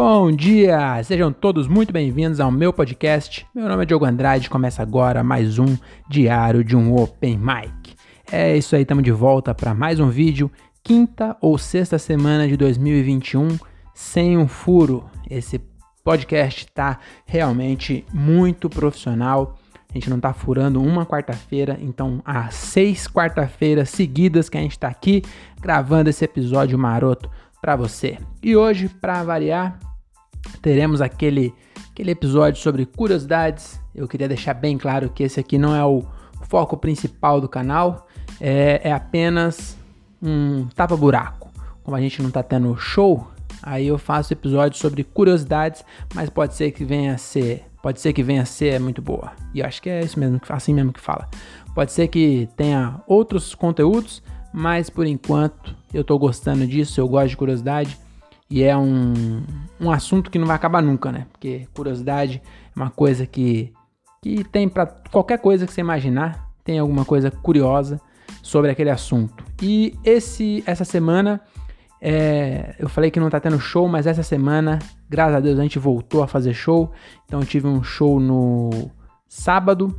Bom dia! Sejam todos muito bem-vindos ao meu podcast. Meu nome é Diogo Andrade começa agora mais um diário de um Open Mic. É isso aí, estamos de volta para mais um vídeo, quinta ou sexta semana de 2021, sem um furo. Esse podcast está realmente muito profissional. A gente não está furando uma quarta-feira, então há seis quarta-feiras seguidas que a gente está aqui gravando esse episódio maroto para você. E hoje, para variar, teremos aquele, aquele episódio sobre curiosidades. Eu queria deixar bem claro que esse aqui não é o foco principal do canal, é, é apenas um tapa-buraco. Como a gente não está tendo show, aí eu faço episódios sobre curiosidades, mas pode ser que venha a ser, pode ser que venha a ser muito boa. E eu acho que é isso mesmo, assim mesmo que fala. Pode ser que tenha outros conteúdos, mas por enquanto eu estou gostando disso, eu gosto de curiosidade e é um, um assunto que não vai acabar nunca, né? Porque curiosidade é uma coisa que, que tem para qualquer coisa que você imaginar, tem alguma coisa curiosa sobre aquele assunto. E esse essa semana é, eu falei que não tá tendo show, mas essa semana, graças a Deus, a gente voltou a fazer show. Então eu tive um show no sábado,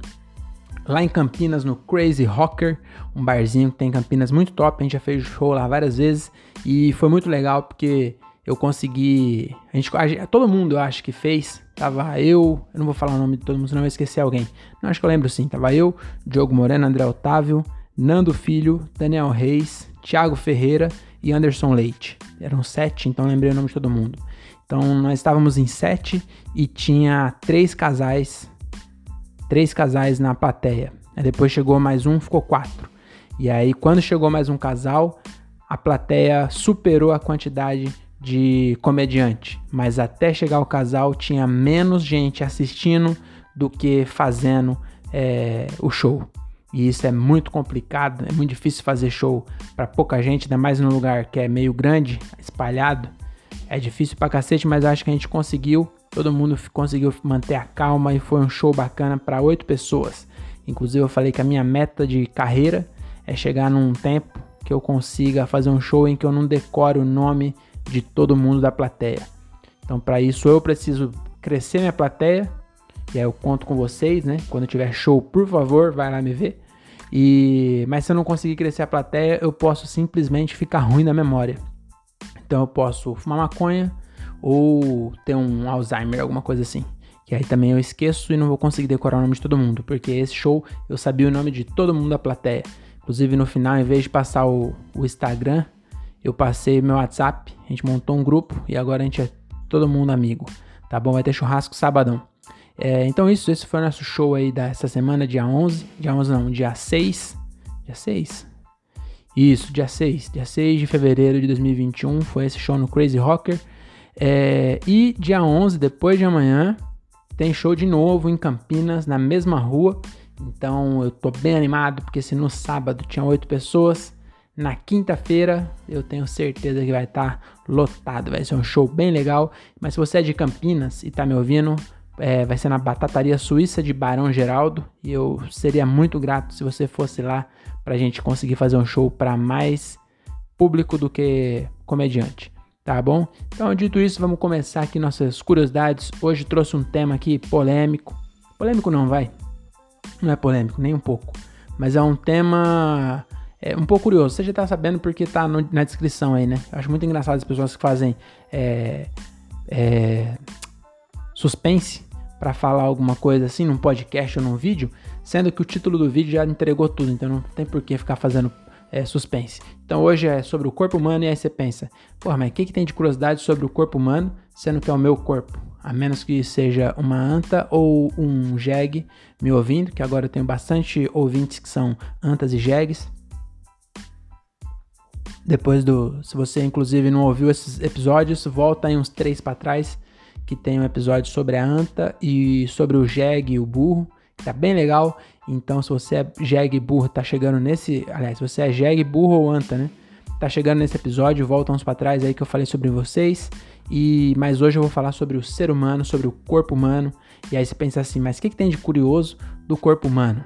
lá em Campinas, no Crazy Rocker, um barzinho que tem em Campinas muito top. A gente já fez show lá várias vezes e foi muito legal porque eu consegui. A gente, a, todo mundo eu acho que fez. Tava eu, eu não vou falar o nome de todo mundo, senão eu esquecer alguém. Não, acho que eu lembro sim. Tava eu, Diogo Moreno, André Otávio, Nando Filho, Daniel Reis, Thiago Ferreira e Anderson Leite. Eram sete, então lembrei o nome de todo mundo. Então nós estávamos em sete e tinha três casais, três casais na plateia. Aí depois chegou mais um, ficou quatro. E aí quando chegou mais um casal, a plateia superou a quantidade de comediante, mas até chegar o casal tinha menos gente assistindo do que fazendo é, o show. E isso é muito complicado, é muito difícil fazer show para pouca gente, ainda mais num lugar que é meio grande, espalhado. É difícil pra cacete, mas acho que a gente conseguiu. Todo mundo conseguiu manter a calma e foi um show bacana para oito pessoas. Inclusive, eu falei que a minha meta de carreira é chegar num tempo que eu consiga fazer um show em que eu não decore o nome de todo mundo da plateia. Então, para isso, eu preciso crescer minha plateia. E aí eu conto com vocês, né? Quando tiver show, por favor, vai lá me ver. E mas se eu não conseguir crescer a plateia, eu posso simplesmente ficar ruim da memória. Então eu posso fumar maconha ou ter um Alzheimer, alguma coisa assim. Que aí também eu esqueço e não vou conseguir decorar o nome de todo mundo, porque esse show eu sabia o nome de todo mundo da plateia. Inclusive no final, em vez de passar o, o Instagram, eu passei meu WhatsApp, a gente montou um grupo e agora a gente é todo mundo amigo, tá bom? Vai ter churrasco sabadão. É, então isso, esse foi o nosso show aí dessa semana, dia 11, dia 11 não, dia 6, dia 6? Isso, dia 6, dia 6 de fevereiro de 2021, foi esse show no Crazy Rocker. É, e dia 11, depois de amanhã, tem show de novo em Campinas, na mesma rua. Então eu tô bem animado, porque se no sábado tinha 8 pessoas, na quinta-feira, eu tenho certeza que vai estar tá lotado, vai ser um show bem legal. Mas se você é de Campinas e tá me ouvindo, é, vai ser na Batataria Suíça de Barão Geraldo. E eu seria muito grato se você fosse lá pra gente conseguir fazer um show para mais público do que comediante. Tá bom? Então, dito isso, vamos começar aqui nossas curiosidades. Hoje trouxe um tema aqui polêmico. Polêmico não vai. Não é polêmico, nem um pouco. Mas é um tema é um pouco curioso. Você já tá sabendo porque tá no, na descrição aí, né? Eu acho muito engraçado as pessoas que fazem é, é, suspense para falar alguma coisa assim num podcast ou num vídeo, sendo que o título do vídeo já entregou tudo, então não tem por que ficar fazendo é, suspense. Então hoje é sobre o corpo humano e aí você pensa, porra, mas o que, que tem de curiosidade sobre o corpo humano, sendo que é o meu corpo? A menos que seja uma anta ou um jegue me ouvindo, que agora eu tenho bastante ouvintes que são antas e jegues. Depois do. Se você inclusive não ouviu esses episódios, volta aí uns três para trás, que tem um episódio sobre a anta e sobre o jegue e o burro, que tá bem legal. Então, se você é jegue e burro, tá chegando nesse. Aliás, se você é jegue, burro ou anta, né? Tá chegando nesse episódio, volta uns para trás aí que eu falei sobre vocês. E mas hoje eu vou falar sobre o ser humano, sobre o corpo humano. E aí você pensa assim, mas o que, que tem de curioso do corpo humano?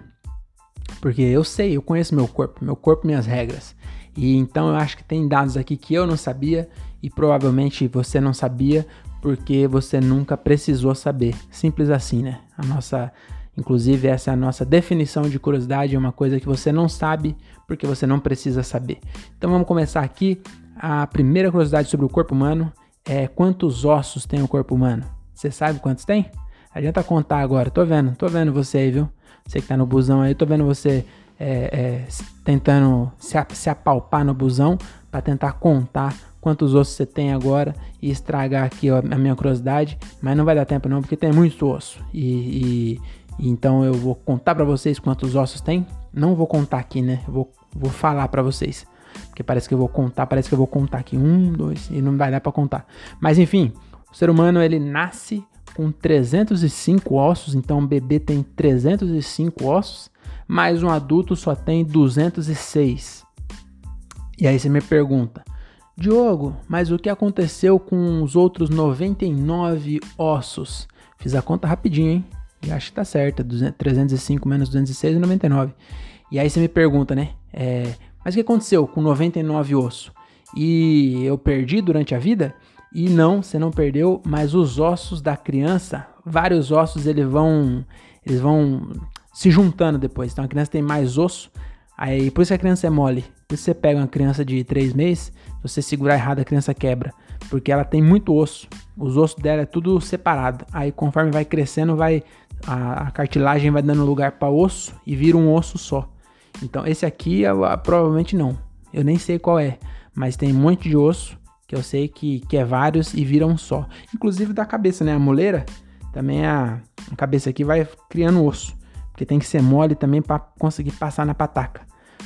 Porque eu sei, eu conheço meu corpo, meu corpo, minhas regras. E então eu acho que tem dados aqui que eu não sabia e provavelmente você não sabia porque você nunca precisou saber. Simples assim, né? A nossa, inclusive essa é a nossa definição de curiosidade, é uma coisa que você não sabe porque você não precisa saber. Então vamos começar aqui. A primeira curiosidade sobre o corpo humano é quantos ossos tem o corpo humano? Você sabe quantos tem? Adianta contar agora. Tô vendo, tô vendo você aí, viu? Você que tá no busão aí, tô vendo você é, é, tentando se, se apalpar no busão para tentar contar quantos ossos você tem agora e estragar aqui ó, a minha curiosidade, mas não vai dar tempo não, porque tem muito osso. E, e então eu vou contar para vocês quantos ossos tem. Não vou contar aqui, né? Vou, vou falar para vocês. Porque parece que eu vou contar, parece que eu vou contar aqui. Um, dois, e não vai dar para contar. Mas enfim, o ser humano ele nasce com 305 ossos, então um bebê tem 305 ossos, mas um adulto só tem 206. E aí você me pergunta, Diogo, mas o que aconteceu com os outros 99 ossos? Fiz a conta rapidinho, hein? E acho que tá certa, 305 menos 206 é 99. E aí você me pergunta, né? É, mas o que aconteceu com 99 ossos? E eu perdi durante a vida? E não, você não perdeu, mas os ossos da criança, vários ossos, eles vão, eles vão se juntando depois. Então a criança tem mais osso, aí por isso que a criança é mole. Por isso você pega uma criança de 3 meses, se você segurar errado a criança quebra, porque ela tem muito osso. Os ossos dela é tudo separado. Aí conforme vai crescendo, vai a, a cartilagem vai dando lugar para osso e vira um osso só. Então esse aqui eu, provavelmente não. Eu nem sei qual é, mas tem um monte de osso que eu sei que, que é vários e viram um só. Inclusive da cabeça, né? A moleira, também a, a cabeça aqui vai criando osso. Porque tem que ser mole também para conseguir passar na pataca.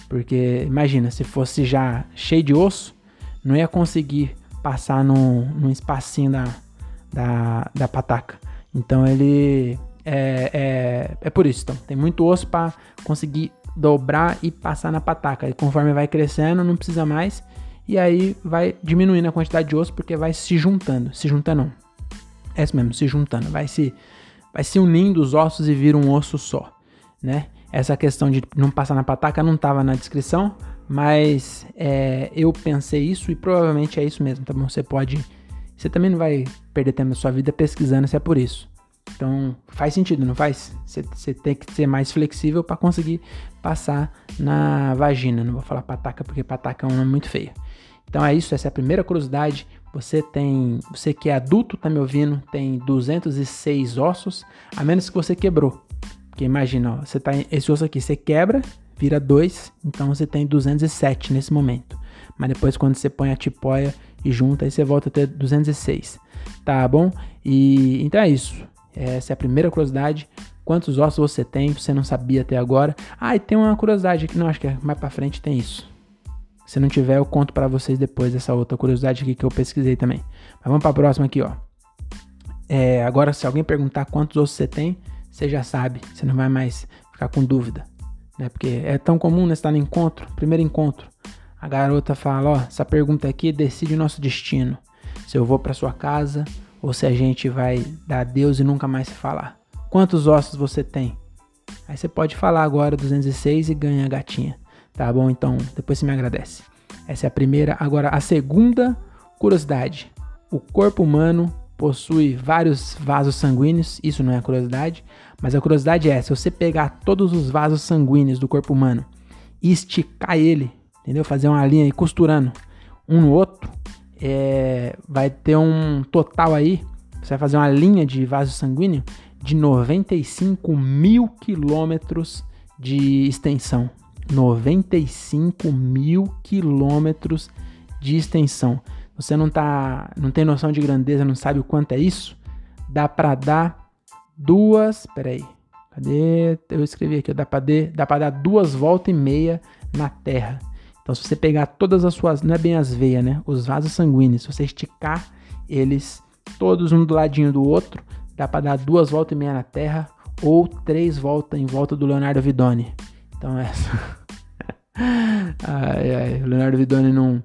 Porque imagina, se fosse já cheio de osso, não ia conseguir passar num, num espacinho da, da, da pataca. Então ele é, é, é por isso. Então, tem muito osso para conseguir dobrar e passar na pataca. E conforme vai crescendo, não precisa mais e aí vai diminuindo a quantidade de osso porque vai se juntando. Se juntando não. É isso mesmo, se juntando. Vai se, vai se unindo os ossos e vira um osso só, né? Essa questão de não passar na pataca não estava na descrição, mas é, eu pensei isso e provavelmente é isso mesmo, tá bom? Você pode... Você também não vai perder tempo na sua vida pesquisando se é por isso. Então faz sentido, não faz? Você tem que ser mais flexível para conseguir passar na vagina. Não vou falar pataca porque pataca é um nome muito feio. Então é isso, essa é a primeira curiosidade. Você tem, você que é adulto, tá me ouvindo, tem 206 ossos, a menos que você quebrou. Porque imagina, ó, você tá esse osso aqui, você quebra, vira 2, então você tem 207 nesse momento. Mas depois quando você põe a tipóia e junta, aí você volta a ter 206. Tá bom? E então é isso. Essa é a primeira curiosidade. Quantos ossos você tem? Você não sabia até agora. Ah, e tem uma curiosidade aqui, não acho que é mais para frente tem isso. Se não tiver, eu conto para vocês depois essa outra curiosidade aqui que eu pesquisei também. Mas vamos para a próxima aqui, ó. É, agora, se alguém perguntar quantos ossos você tem, você já sabe. Você não vai mais ficar com dúvida. Né? Porque é tão comum, né? Tá no encontro, primeiro encontro. A garota fala, ó, essa pergunta aqui decide o nosso destino. Se eu vou para sua casa ou se a gente vai dar adeus e nunca mais se falar. Quantos ossos você tem? Aí você pode falar agora 206 e ganha a gatinha. Tá bom? Então, depois você me agradece. Essa é a primeira. Agora, a segunda curiosidade. O corpo humano possui vários vasos sanguíneos. Isso não é curiosidade. Mas a curiosidade é: se você pegar todos os vasos sanguíneos do corpo humano e esticar ele, entendeu? Fazer uma linha e costurando um no outro, é, vai ter um total aí. Você vai fazer uma linha de vaso sanguíneo de 95 mil quilômetros de extensão. 95 mil quilômetros de extensão. Você não tá, não tem noção de grandeza, não sabe o quanto é isso? Dá para dar duas, peraí, cadê? Eu escrevi aqui, dá para dá para dar duas voltas e meia na Terra. Então, se você pegar todas as suas, não é bem as veias, né? Os vasos sanguíneos, se você esticar eles todos um do ladinho do outro, dá para dar duas voltas e meia na Terra ou três voltas em volta do Leonardo Vidoni. Então essa. ai, ai, o Leonardo Vidoni não.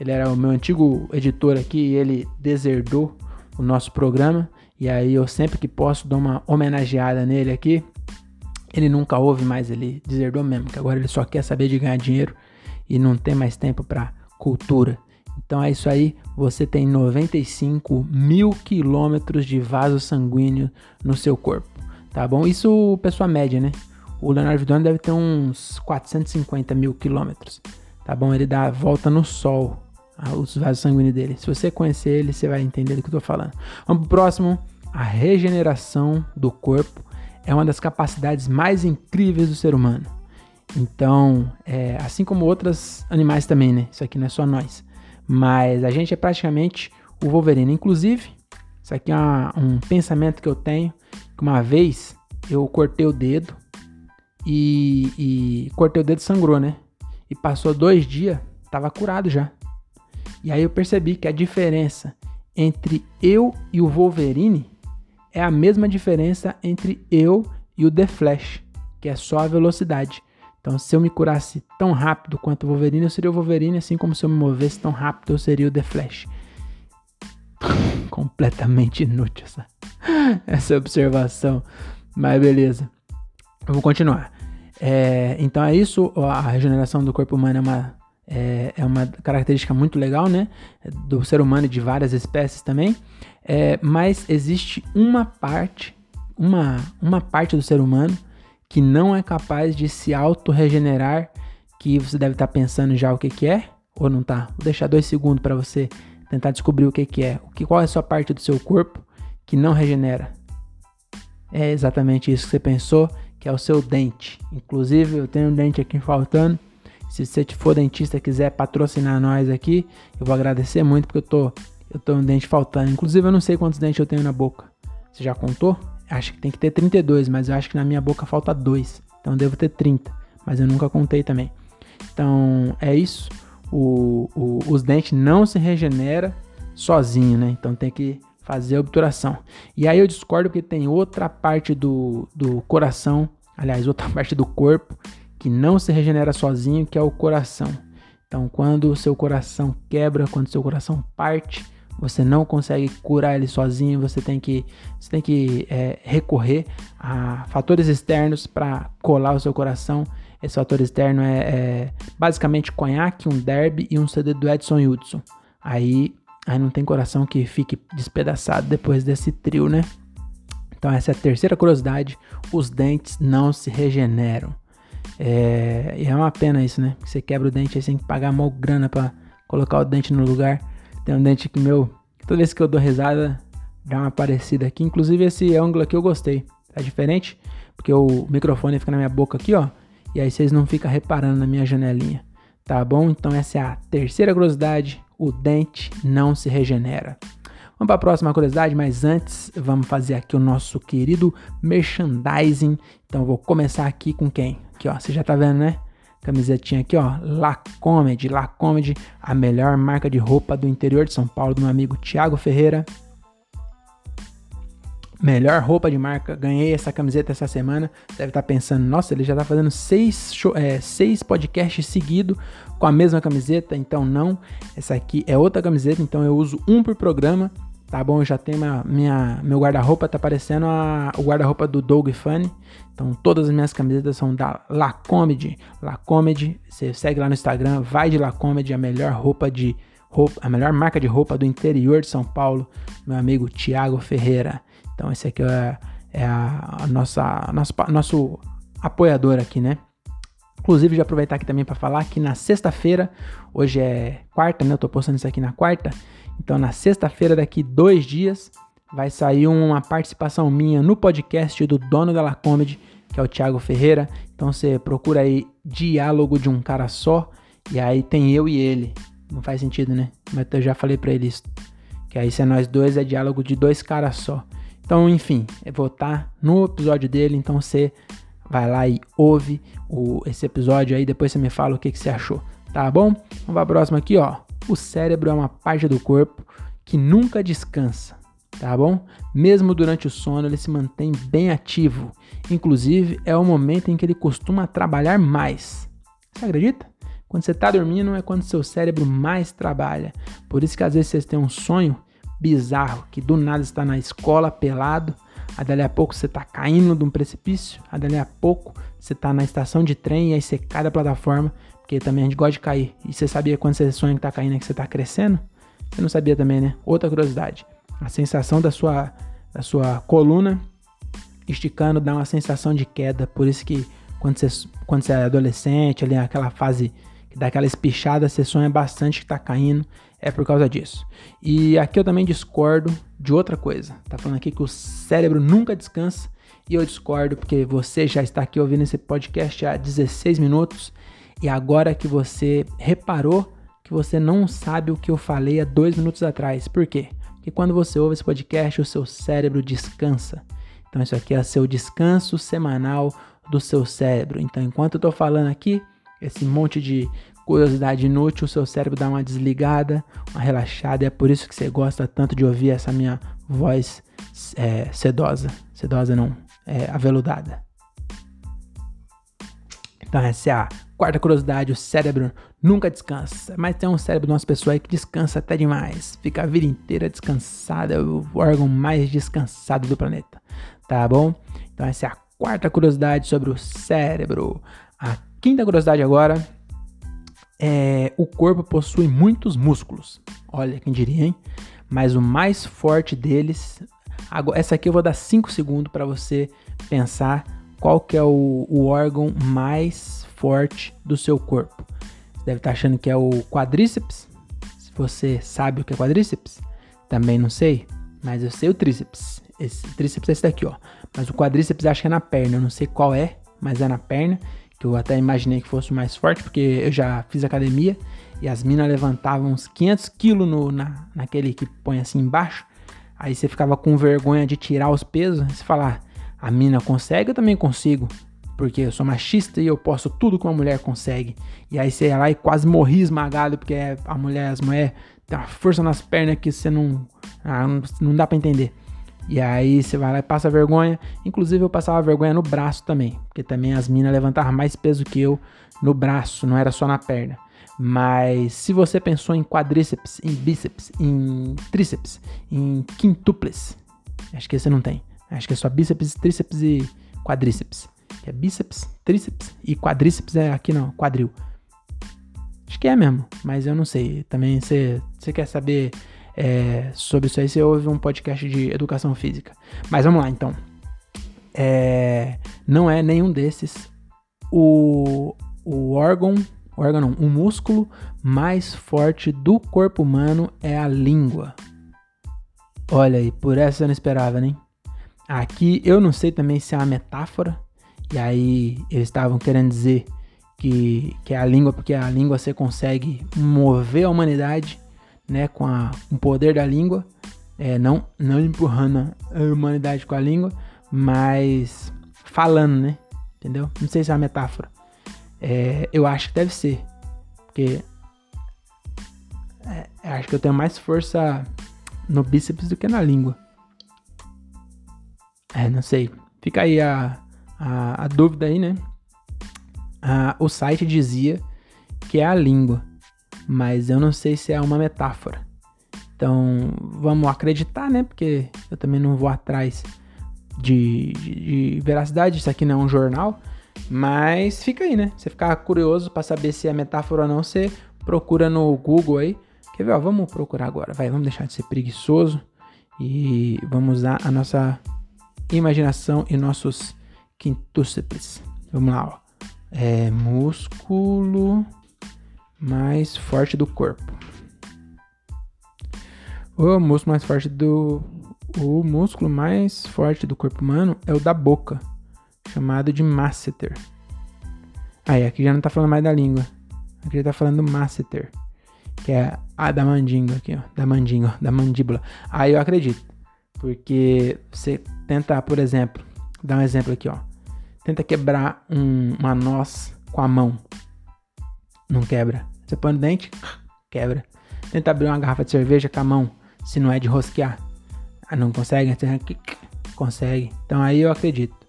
Ele era o meu antigo editor aqui e ele deserdou o nosso programa. E aí eu sempre que posso dou uma homenageada nele aqui. ele nunca ouve mais, ele deserdou mesmo, que agora ele só quer saber de ganhar dinheiro e não tem mais tempo para cultura. Então é isso aí, você tem 95 mil quilômetros de vaso sanguíneo no seu corpo, tá bom? Isso pessoa média, né? O Leonardo Vidoni deve ter uns 450 mil quilômetros, tá bom? Ele dá a volta no Sol, os vasos sanguíneos dele. Se você conhecer ele, você vai entender do que eu tô falando. Vamos pro próximo, a regeneração do corpo é uma das capacidades mais incríveis do ser humano. Então, é, assim como outros animais também, né? Isso aqui não é só nós. Mas a gente é praticamente o Wolverine. Inclusive, isso aqui é uma, um pensamento que eu tenho. Que uma vez eu cortei o dedo e, e cortei o dedo sangrou, né? E passou dois dias, tava curado já. E aí eu percebi que a diferença entre eu e o Wolverine é a mesma diferença entre eu e o The Flash, que é só a velocidade. Então, se eu me curasse tão rápido quanto o Wolverine, eu seria o Wolverine, assim como se eu me movesse tão rápido, eu seria o The Flash. Completamente inútil essa, essa observação. Mas beleza. Vou continuar. É, então é isso. A regeneração do corpo humano é uma, é, é, uma característica muito legal, né? Do ser humano e de várias espécies também. É, mas existe uma parte, uma, uma parte do ser humano que não é capaz de se auto-regenerar, que você deve estar pensando já o que, que é, ou não tá? Vou deixar dois segundos para você tentar descobrir o que, que é. O que, qual é a sua parte do seu corpo que não regenera? É exatamente isso que você pensou, que é o seu dente. Inclusive, eu tenho um dente aqui faltando. Se você for dentista quiser patrocinar nós aqui, eu vou agradecer muito porque eu tô eu tô um dente faltando. Inclusive, eu não sei quantos dentes eu tenho na boca. Você já contou? Acho que tem que ter 32, mas eu acho que na minha boca falta 2. Então devo ter 30, mas eu nunca contei também. Então é isso. O, o, os dentes não se regenera sozinho, né? Então tem que fazer obturação. E aí eu discordo porque tem outra parte do, do coração, aliás, outra parte do corpo que não se regenera sozinho, que é o coração. Então, quando o seu coração quebra, quando o seu coração parte, você não consegue curar ele sozinho, você tem que, você tem que é, recorrer a fatores externos para colar o seu coração. Esse fator externo é, é, basicamente conhaque, um derby e um CD do Edson Hudson. Aí, aí não tem coração que fique despedaçado depois desse trio, né? Então essa é a terceira curiosidade, os dentes não se regeneram. É, e é uma pena isso, né? Você quebra o dente, aí você tem que pagar mal grana para colocar o dente no lugar. Tem um dente que meu, toda vez que eu dou risada, dá uma parecida aqui. Inclusive esse ângulo aqui eu gostei. Tá diferente? Porque o microfone fica na minha boca aqui, ó. E aí vocês não ficam reparando na minha janelinha. Tá bom? Então essa é a terceira curiosidade. O dente não se regenera. Vamos para a próxima curiosidade, mas antes vamos fazer aqui o nosso querido merchandising. Então vou começar aqui com quem? Aqui, ó. Você já tá vendo, né? Camisetinha aqui, ó, La Comedy, La Comedy, a melhor marca de roupa do interior de São Paulo, do meu amigo Thiago Ferreira. Melhor roupa de marca, ganhei essa camiseta essa semana. Deve estar tá pensando, nossa, ele já tá fazendo seis, show, é, seis podcasts seguidos com a mesma camiseta. Então, não, essa aqui é outra camiseta, então eu uso um por programa tá bom? Eu já tenho minha, minha meu guarda-roupa, tá parecendo a, o guarda-roupa do Doug Funny. Então todas as minhas camisetas são da La Comedy. La você segue lá no Instagram, vai de La Comedy, a melhor roupa de roupa, a melhor marca de roupa do interior de São Paulo, meu amigo Tiago Ferreira. Então esse aqui é, é a, a nossa, nosso, nosso apoiador aqui, né? Inclusive, já aproveitar aqui também para falar que na sexta-feira, hoje é quarta, né? Eu tô postando isso aqui na quarta. Então, na sexta-feira, daqui dois dias, vai sair uma participação minha no podcast do dono da La Comedy, que é o Thiago Ferreira. Então, você procura aí Diálogo de um Cara Só, e aí tem eu e ele. Não faz sentido, né? Mas eu já falei pra ele isso. Que aí, se é nós dois, é diálogo de dois caras só. Então, enfim, eu vou estar tá no episódio dele, então você vai lá e ouve o, esse episódio aí, depois você me fala o que, que você achou, tá bom? Vamos pra próxima aqui, ó. O cérebro é uma parte do corpo que nunca descansa, tá bom? Mesmo durante o sono, ele se mantém bem ativo. Inclusive, é o momento em que ele costuma trabalhar mais. Você acredita? Quando você está dormindo é quando seu cérebro mais trabalha. Por isso que às vezes vocês têm um sonho bizarro, que do nada está na escola pelado, a dali a pouco você tá caindo de um precipício, a dali a pouco você tá na estação de trem e aí você cai da plataforma, porque também a gente gosta de cair. E você sabia quando você sonha que tá caindo é que você tá crescendo? Você não sabia também, né? Outra curiosidade. A sensação da sua, da sua coluna esticando dá uma sensação de queda. Por isso que quando você, quando você é adolescente, ali aquela fase que dá aquela espichada, você sonha bastante que tá caindo. É por causa disso. E aqui eu também discordo de outra coisa. Tá falando aqui que o cérebro nunca descansa. E eu discordo porque você já está aqui ouvindo esse podcast há 16 minutos. E agora que você reparou que você não sabe o que eu falei há dois minutos atrás. Por quê? Porque quando você ouve esse podcast, o seu cérebro descansa. Então, isso aqui é seu descanso semanal do seu cérebro. Então, enquanto eu estou falando aqui, esse monte de curiosidade inútil, o seu cérebro dá uma desligada, uma relaxada. E é por isso que você gosta tanto de ouvir essa minha voz é, sedosa. Sedosa não, é aveludada. Então, essa é a quarta curiosidade: o cérebro nunca descansa. Mas tem um cérebro de umas pessoas que descansa até demais. Fica a vida inteira descansada. O órgão mais descansado do planeta. Tá bom? Então, essa é a quarta curiosidade sobre o cérebro. A quinta curiosidade agora é, o corpo possui muitos músculos. Olha, quem diria, hein? Mas o mais forte deles. Agora, essa aqui eu vou dar 5 segundos para você pensar qual que é o, o, órgão mais forte do seu corpo. Você deve estar tá achando que é o quadríceps. Se você sabe o que é quadríceps, também não sei, mas eu sei o tríceps. Esse tríceps é esse daqui, ó. Mas o quadríceps acho que é na perna. Eu não sei qual é, mas é na perna que eu até imaginei que fosse mais forte, porque eu já fiz academia e as minas levantavam uns 500 quilos no, na, naquele que põe assim embaixo. Aí você ficava com vergonha de tirar os pesos. Você falar, ah, a mina consegue, eu também consigo. Porque eu sou machista e eu posso tudo que uma mulher consegue. E aí você ia lá e quase morri esmagado, porque a mulher, as mulheres têm uma força nas pernas que você não. Ah, não dá para entender. E aí você vai lá e passa vergonha. Inclusive eu passava vergonha no braço também, porque também as minas levantavam mais peso que eu no braço, não era só na perna. Mas se você pensou em quadríceps, em bíceps, em tríceps, em quintuples, acho que você não tem. Acho que é só bíceps, tríceps e quadríceps. É bíceps, tríceps e quadríceps é aqui não, quadril. Acho que é mesmo, mas eu não sei. Também você, você quer saber é, sobre isso aí, você ouve um podcast de educação física. Mas vamos lá, então. É, não é nenhum desses o, o órgão, órgão não, o músculo mais forte do corpo humano é a língua. Olha aí, por essa eu não esperava, nem. Aqui eu não sei também se é uma metáfora, e aí eles estavam querendo dizer que, que é a língua, porque a língua você consegue mover a humanidade né, com, a, o poder da língua, é, não, não empurrando a humanidade com a língua, mas falando, né? Entendeu? Não sei se é uma metáfora. É, eu acho que deve ser, porque é, acho que eu tenho mais força no bíceps do que na língua. É, não sei. Fica aí a, a, a dúvida aí, né? O site dizia que é a língua mas eu não sei se é uma metáfora. Então, vamos acreditar, né? Porque eu também não vou atrás de, de, de veracidade, isso aqui não é um jornal, mas fica aí, né? Você ficar curioso para saber se é metáfora ou não, você procura no Google aí. Quer ver? Ó, vamos procurar agora, vai, vamos deixar de ser preguiçoso e vamos usar a nossa imaginação e nossos quintúcepes. Vamos lá, ó. É músculo mais forte do corpo. O músculo mais forte do o músculo mais forte do corpo humano é o da boca, chamado de masseter. Aí aqui já não tá falando mais da língua. Aqui já tá falando do masseter, que é a da mandíbula aqui, ó, da mandíbula, da mandíbula. Aí eu acredito, porque você tenta, por exemplo, dar um exemplo aqui, ó. Tenta quebrar um, uma noz com a mão. Não quebra. Você põe no dente, quebra. Tenta abrir uma garrafa de cerveja com a mão, se não é de rosquear. Ah, não consegue? Consegue. Então aí eu acredito.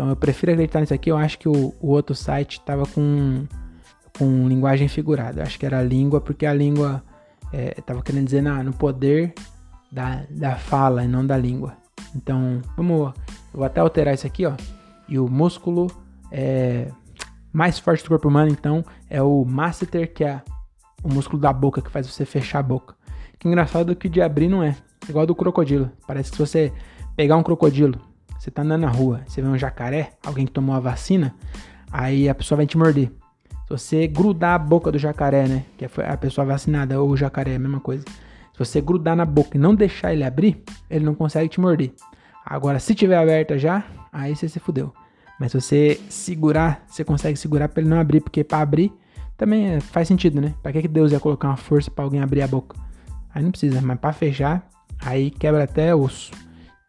Então eu prefiro acreditar nisso aqui. Eu acho que o, o outro site tava com, com linguagem figurada. Eu acho que era língua, porque a língua é, tava querendo dizer na, no poder da, da fala e não da língua. Então, vamos. Eu vou até alterar isso aqui, ó. E o músculo é, mais forte do corpo humano, então, é o masseter, que é o músculo da boca que faz você fechar a boca. Que engraçado que de abrir não é. Igual do crocodilo. Parece que se você pegar um crocodilo, você tá andando na rua, você vê um jacaré, alguém que tomou a vacina, aí a pessoa vai te morder. Se você grudar a boca do jacaré, né? Que é a pessoa vacinada ou o jacaré é a mesma coisa. Se você grudar na boca e não deixar ele abrir, ele não consegue te morder. Agora, se tiver aberta já, aí você se fudeu. Mas se você segurar, você consegue segurar para ele não abrir, porque para abrir também é, faz sentido, né? Para que, que Deus ia colocar uma força para alguém abrir a boca? Aí não precisa, mas para fechar, aí quebra até osso.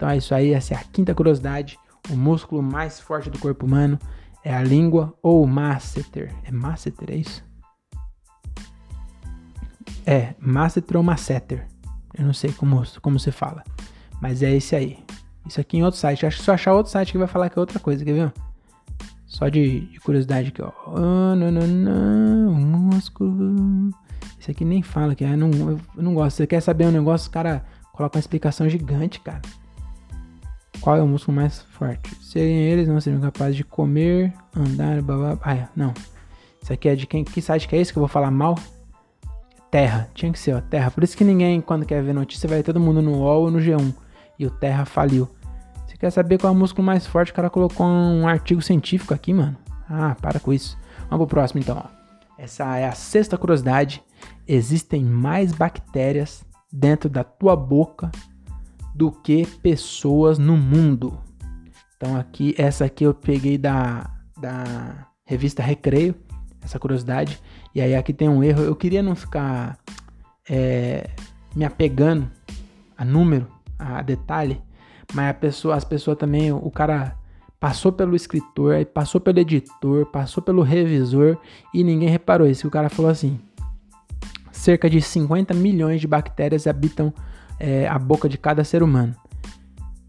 Então é isso aí, essa é a quinta curiosidade. O músculo mais forte do corpo humano é a língua ou masseter. É masseter, é isso? É, masseter ou masseter. Eu não sei como, como se fala. Mas é esse aí. Isso aqui em outro site. Acho que se eu achar outro site que vai falar que é outra coisa, quer ver? Só de, de curiosidade aqui, ó. Oh, não, não, não, músculo. Isso aqui nem fala que é. Eu não, eu não gosto. Você quer saber um negócio, o cara coloca uma explicação gigante, cara. Qual é o músculo mais forte? Serem eles não seriam capazes de comer, andar, blá Ah, é, não. Isso aqui é de quem? Que site que é esse que eu vou falar mal? Terra. Tinha que ser, ó, Terra. Por isso que ninguém, quando quer ver notícia, vai todo mundo no UOL ou no G1. E o Terra faliu. Você quer saber qual é o músculo mais forte? O cara colocou um artigo científico aqui, mano. Ah, para com isso. Vamos pro próximo então, ó. Essa é a sexta curiosidade. Existem mais bactérias dentro da tua boca do que pessoas no mundo. Então aqui, essa aqui eu peguei da, da revista Recreio, essa curiosidade. E aí aqui tem um erro. Eu queria não ficar é, me apegando a número, a detalhe, mas a pessoa, as pessoas também, o cara passou pelo escritor, passou pelo editor, passou pelo revisor e ninguém reparou isso. O cara falou assim: cerca de 50 milhões de bactérias habitam é, a boca de cada ser humano.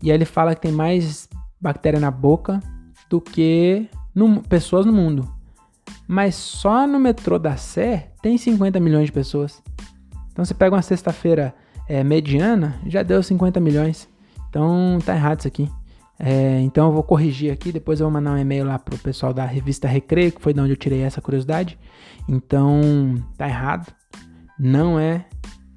E aí ele fala que tem mais bactéria na boca do que no, pessoas no mundo. Mas só no metrô da Sé tem 50 milhões de pessoas. Então você pega uma sexta-feira é, mediana, já deu 50 milhões. Então tá errado isso aqui. É, então eu vou corrigir aqui, depois eu vou mandar um e-mail lá pro pessoal da revista Recreio, que foi de onde eu tirei essa curiosidade. Então tá errado. Não é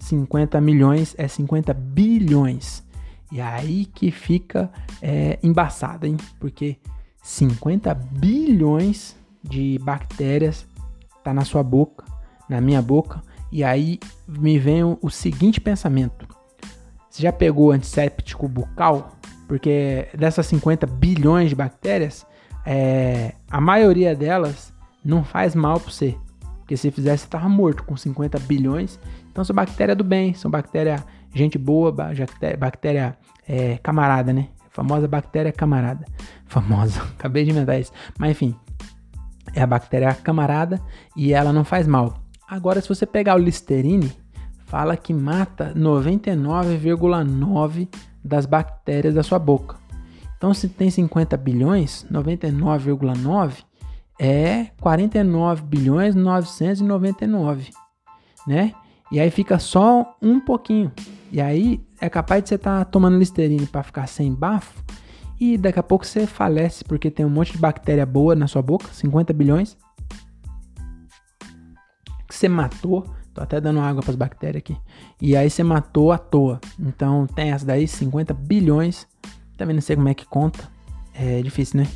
50 milhões, é 50 bilhões. E aí que fica é, embaçado, hein? Porque 50 bilhões de bactérias tá na sua boca, na minha boca, e aí me vem o, o seguinte pensamento. Você já pegou antisséptico bucal? Porque dessas 50 bilhões de bactérias, é, a maioria delas não faz mal para você. Porque se fizesse, você tava morto com 50 bilhões. Então são bactérias do bem, são bactéria gente boa, bactéria, bactéria é, camarada, né? Famosa bactéria camarada. Famosa, acabei de inventar isso. Mas enfim, é a bactéria camarada e ela não faz mal. Agora, se você pegar o Listerine, fala que mata 99,9% das bactérias da sua boca. Então, se tem 50 bilhões, 99,9 é 49 bilhões 999, né? E aí fica só um pouquinho. E aí é capaz de você estar tá tomando Listerine para ficar sem bafo e daqui a pouco você falece porque tem um monte de bactéria boa na sua boca, 50 bilhões. Que você matou. Tô até dando água para as bactérias aqui. E aí você matou à toa. Então tem essa daí, 50 bilhões. Também não sei como é que conta. É difícil, né?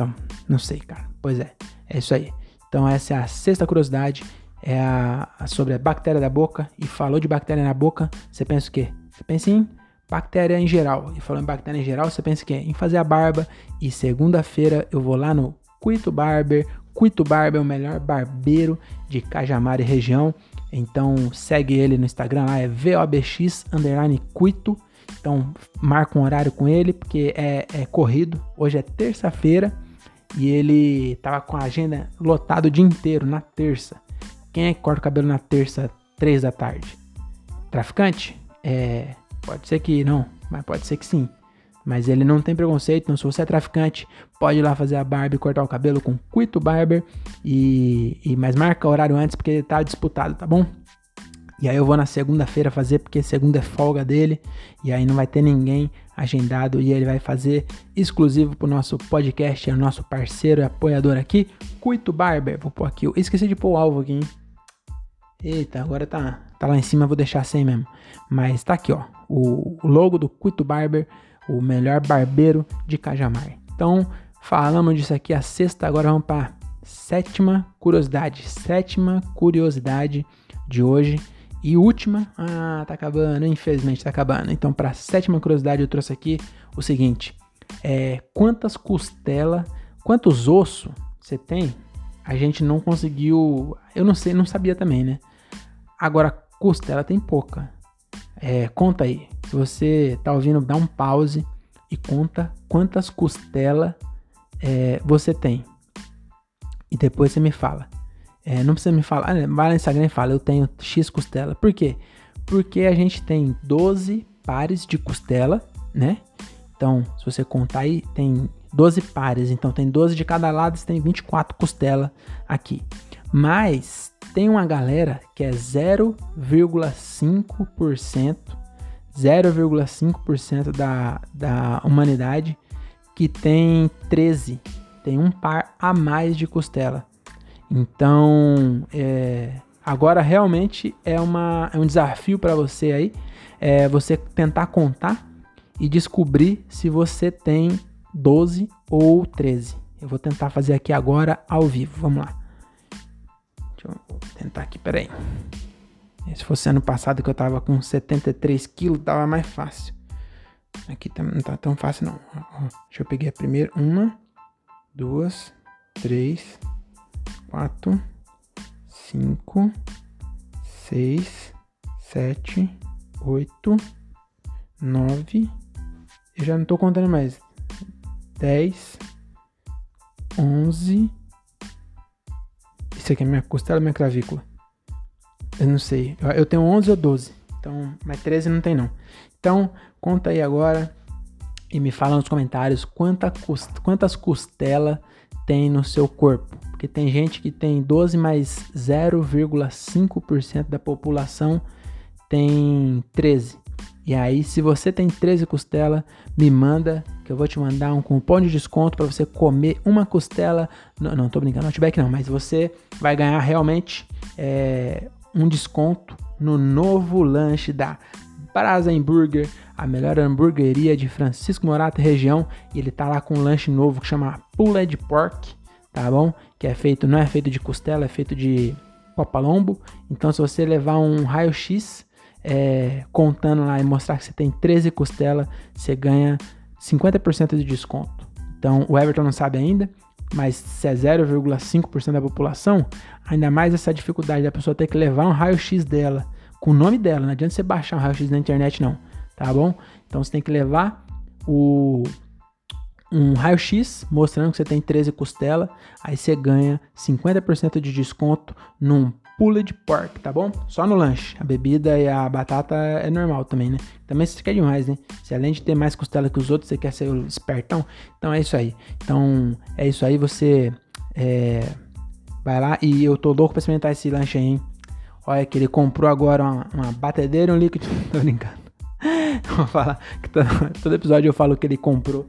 Então, não sei, cara. Pois é, é isso aí. Então essa é a sexta curiosidade é a, a sobre a bactéria da boca e falou de bactéria na boca, você pensa o quê? Você pensa em bactéria em geral. E falando em bactéria em geral, você pensa o quê? Em fazer a barba. E segunda-feira eu vou lá no Quito Barber. Quito Barber é o melhor barbeiro de Cajamar e região. Então segue ele no Instagram lá, é VOBX underline Quito. Então marca um horário com ele, porque é, é corrido. Hoje é terça-feira e ele tava com a agenda lotada o dia inteiro na terça. Quem é que corta o cabelo na terça, três da tarde? Traficante? É. Pode ser que não, mas pode ser que sim. Mas ele não tem preconceito, então se você é traficante, pode ir lá fazer a barba e cortar o cabelo com Quito Barber. E, e mas marca o horário antes porque ele tá disputado, tá bom? E aí eu vou na segunda-feira fazer porque segunda é folga dele e aí não vai ter ninguém agendado e ele vai fazer exclusivo pro nosso podcast, é o nosso parceiro e apoiador aqui, Cuito Barber. Vou pôr aqui, eu esqueci de pôr o alvo aqui, hein? Eita, agora tá, tá lá em cima, vou deixar sem mesmo. Mas tá aqui, ó, o, o logo do Cuito Barber, o melhor barbeiro de Cajamar. Então, falamos disso aqui a sexta, agora vamos para sétima curiosidade, sétima curiosidade de hoje e última, ah, tá acabando, infelizmente tá acabando. Então, para sétima curiosidade eu trouxe aqui o seguinte: é, quantas costelas, quantos ossos você tem? A gente não conseguiu, eu não sei, não sabia também, né? Agora, costela tem pouca. É, conta aí. Se você tá ouvindo, dá um pause e conta quantas costelas é, você tem. E depois você me fala. É, não precisa me falar, vai no Instagram e fala, eu tenho X costela. Por quê? Porque a gente tem 12 pares de costela, né? Então, se você contar aí, tem 12 pares. Então, tem 12 de cada lado, você tem 24 costela aqui. Mas tem uma galera que é 0,5%, 0,5% da, da humanidade que tem 13, tem um par a mais de costela. Então, é, agora realmente é, uma, é um desafio para você aí, é você tentar contar e descobrir se você tem 12 ou 13. Eu vou tentar fazer aqui agora ao vivo. Vamos lá. Deixa eu tentar aqui, peraí. Se fosse ano passado que eu tava com 73 quilos, tava mais fácil. Aqui tá, não tá tão fácil não. Deixa eu pegar a primeira. Uma, duas, três, quatro, cinco, seis, sete, oito, nove. Eu já não tô contando mais. Dez, onze, isso aqui é minha costela minha clavícula? Eu não sei. Eu tenho 11 ou 12. Então, mas 13 não tem não. Então, conta aí agora e me fala nos comentários quanta, quantas costelas tem no seu corpo. Porque tem gente que tem 12 mais 0,5% da população tem 13. E aí, se você tem 13 costela, me manda que eu vou te mandar um cupom de desconto para você comer uma costela. Não, não tô brincando, Outback não, mas você vai ganhar realmente é, um desconto no novo lanche da Brasa Hambúrguer, a melhor hamburgueria de Francisco Morata região. E ele tá lá com um lanche novo que chama Pulled Pork, tá bom? Que é feito, não é feito de costela, é feito de copalombo. Então, se você levar um raio-x é, contando lá e mostrar que você tem 13 costelas, você ganha 50% de desconto. Então o Everton não sabe ainda, mas se é 0,5% da população, ainda mais essa dificuldade da pessoa ter que levar um raio-x dela, com o nome dela. Não adianta você baixar um raio-x na internet, não, tá bom? Então você tem que levar o um raio-x mostrando que você tem 13 costela, aí você ganha 50% de desconto num pulled pork, tá bom? Só no lanche. A bebida e a batata é normal também, né? Também você quer demais, né? Se além de ter mais costela que os outros, você quer ser o espertão, então é isso aí. Então é isso aí, você é, vai lá e eu tô louco pra experimentar esse lanche aí, hein? Olha que ele comprou agora uma, uma batedeira e um líquido. tô brincando. Vou falar que todo, todo episódio eu falo que ele comprou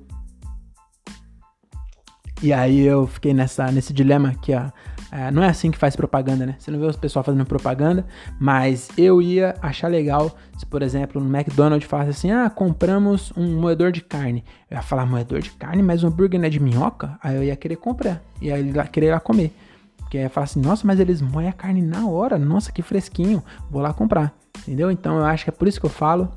e aí eu fiquei nessa, nesse dilema que ó, é, não é assim que faz propaganda, né? Você não vê os pessoal fazendo propaganda, mas eu ia achar legal se, por exemplo, no McDonald's falasse assim: ah, compramos um moedor de carne. Eu ia falar moedor de carne, mas o hambúrguer não é de minhoca? Aí eu ia querer comprar, ia querer ir lá comer. Porque ia falar assim: nossa, mas eles moem a carne na hora, nossa, que fresquinho, vou lá comprar. Entendeu? Então eu acho que é por isso que eu falo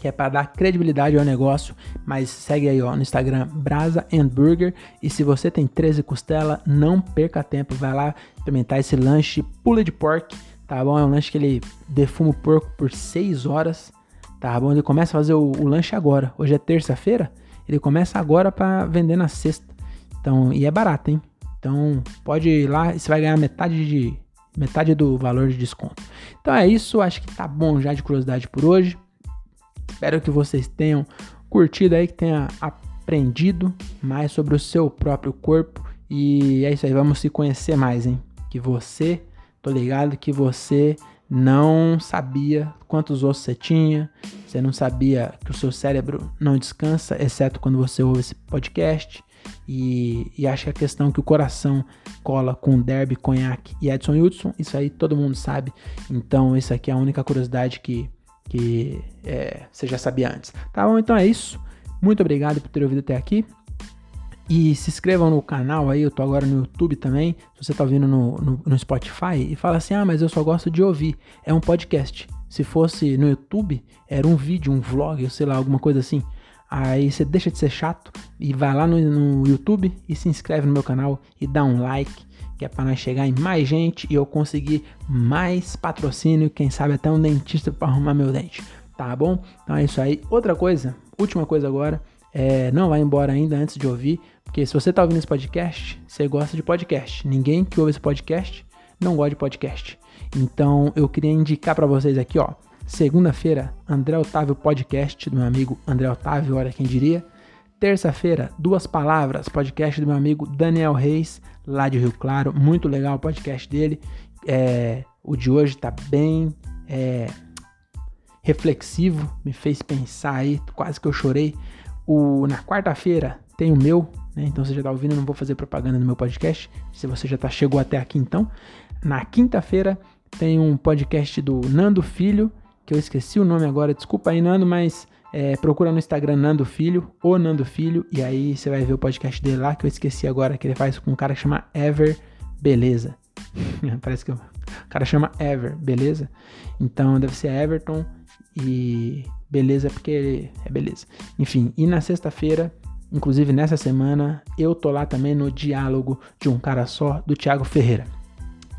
que é para dar credibilidade ao negócio, mas segue aí ó, no Instagram Brasa Burger e se você tem 13 costela, não perca tempo, vai lá experimentar esse lanche pulled pork, tá bom? É um lanche que ele defuma o porco por 6 horas, tá bom? Ele começa a fazer o, o lanche agora. Hoje é terça-feira, ele começa agora para vender na sexta. Então, e é barato, hein? Então, pode ir lá e você vai ganhar metade de metade do valor de desconto. Então é isso, acho que tá bom já de curiosidade por hoje. Espero que vocês tenham curtido aí, que tenha aprendido mais sobre o seu próprio corpo. E é isso aí, vamos se conhecer mais, hein? Que você, tô ligado que você não sabia quantos ossos você tinha, você não sabia que o seu cérebro não descansa, exceto quando você ouve esse podcast. E, e acho que a questão que o coração cola com Derby, Conhaque e Edson Hudson, isso aí todo mundo sabe. Então, isso aqui é a única curiosidade que, que é, você já sabia antes. Tá bom? Então é isso. Muito obrigado por ter ouvido até aqui. E se inscrevam no canal aí, eu tô agora no YouTube também. Se você tá ouvindo no, no, no, Spotify e fala assim: ah, mas eu só gosto de ouvir. É um podcast. Se fosse no YouTube, era um vídeo, um vlog, sei lá, alguma coisa assim. Aí você deixa de ser chato e vai lá no, no YouTube e se inscreve no meu canal e dá um like, que é para nós chegar em mais gente e eu conseguir mais patrocínio, quem sabe até um dentista para arrumar meu dente. Tá bom? Então é isso aí. Outra coisa, última coisa agora, é, não vai embora ainda antes de ouvir, porque se você tá ouvindo esse podcast, você gosta de podcast. Ninguém que ouve esse podcast não gosta de podcast. Então eu queria indicar para vocês aqui, ó. Segunda-feira, André Otávio Podcast do meu amigo André Otávio, olha quem diria. Terça-feira, Duas Palavras, podcast do meu amigo Daniel Reis, lá de Rio Claro. Muito legal o podcast dele. É, o de hoje tá bem é, reflexivo, me fez pensar aí, quase que eu chorei. O, na quarta-feira tem o meu, né? Então você já tá ouvindo, eu não vou fazer propaganda no meu podcast. Se você já tá, chegou até aqui então. Na quinta-feira tem um podcast do Nando Filho que eu esqueci o nome agora, desculpa aí, Nando, mas é, procura no Instagram Nando Filho, ou Nando Filho, e aí você vai ver o podcast dele lá, que eu esqueci agora, que ele faz com um cara que chama Ever Beleza. Parece que o cara chama Ever, beleza? Então deve ser Everton e beleza porque ele é beleza. Enfim, e na sexta-feira, inclusive nessa semana, eu tô lá também no diálogo de um cara só, do Thiago Ferreira.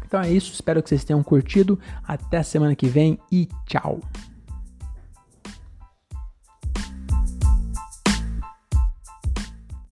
Então é isso, espero que vocês tenham curtido. Até a semana que vem e tchau!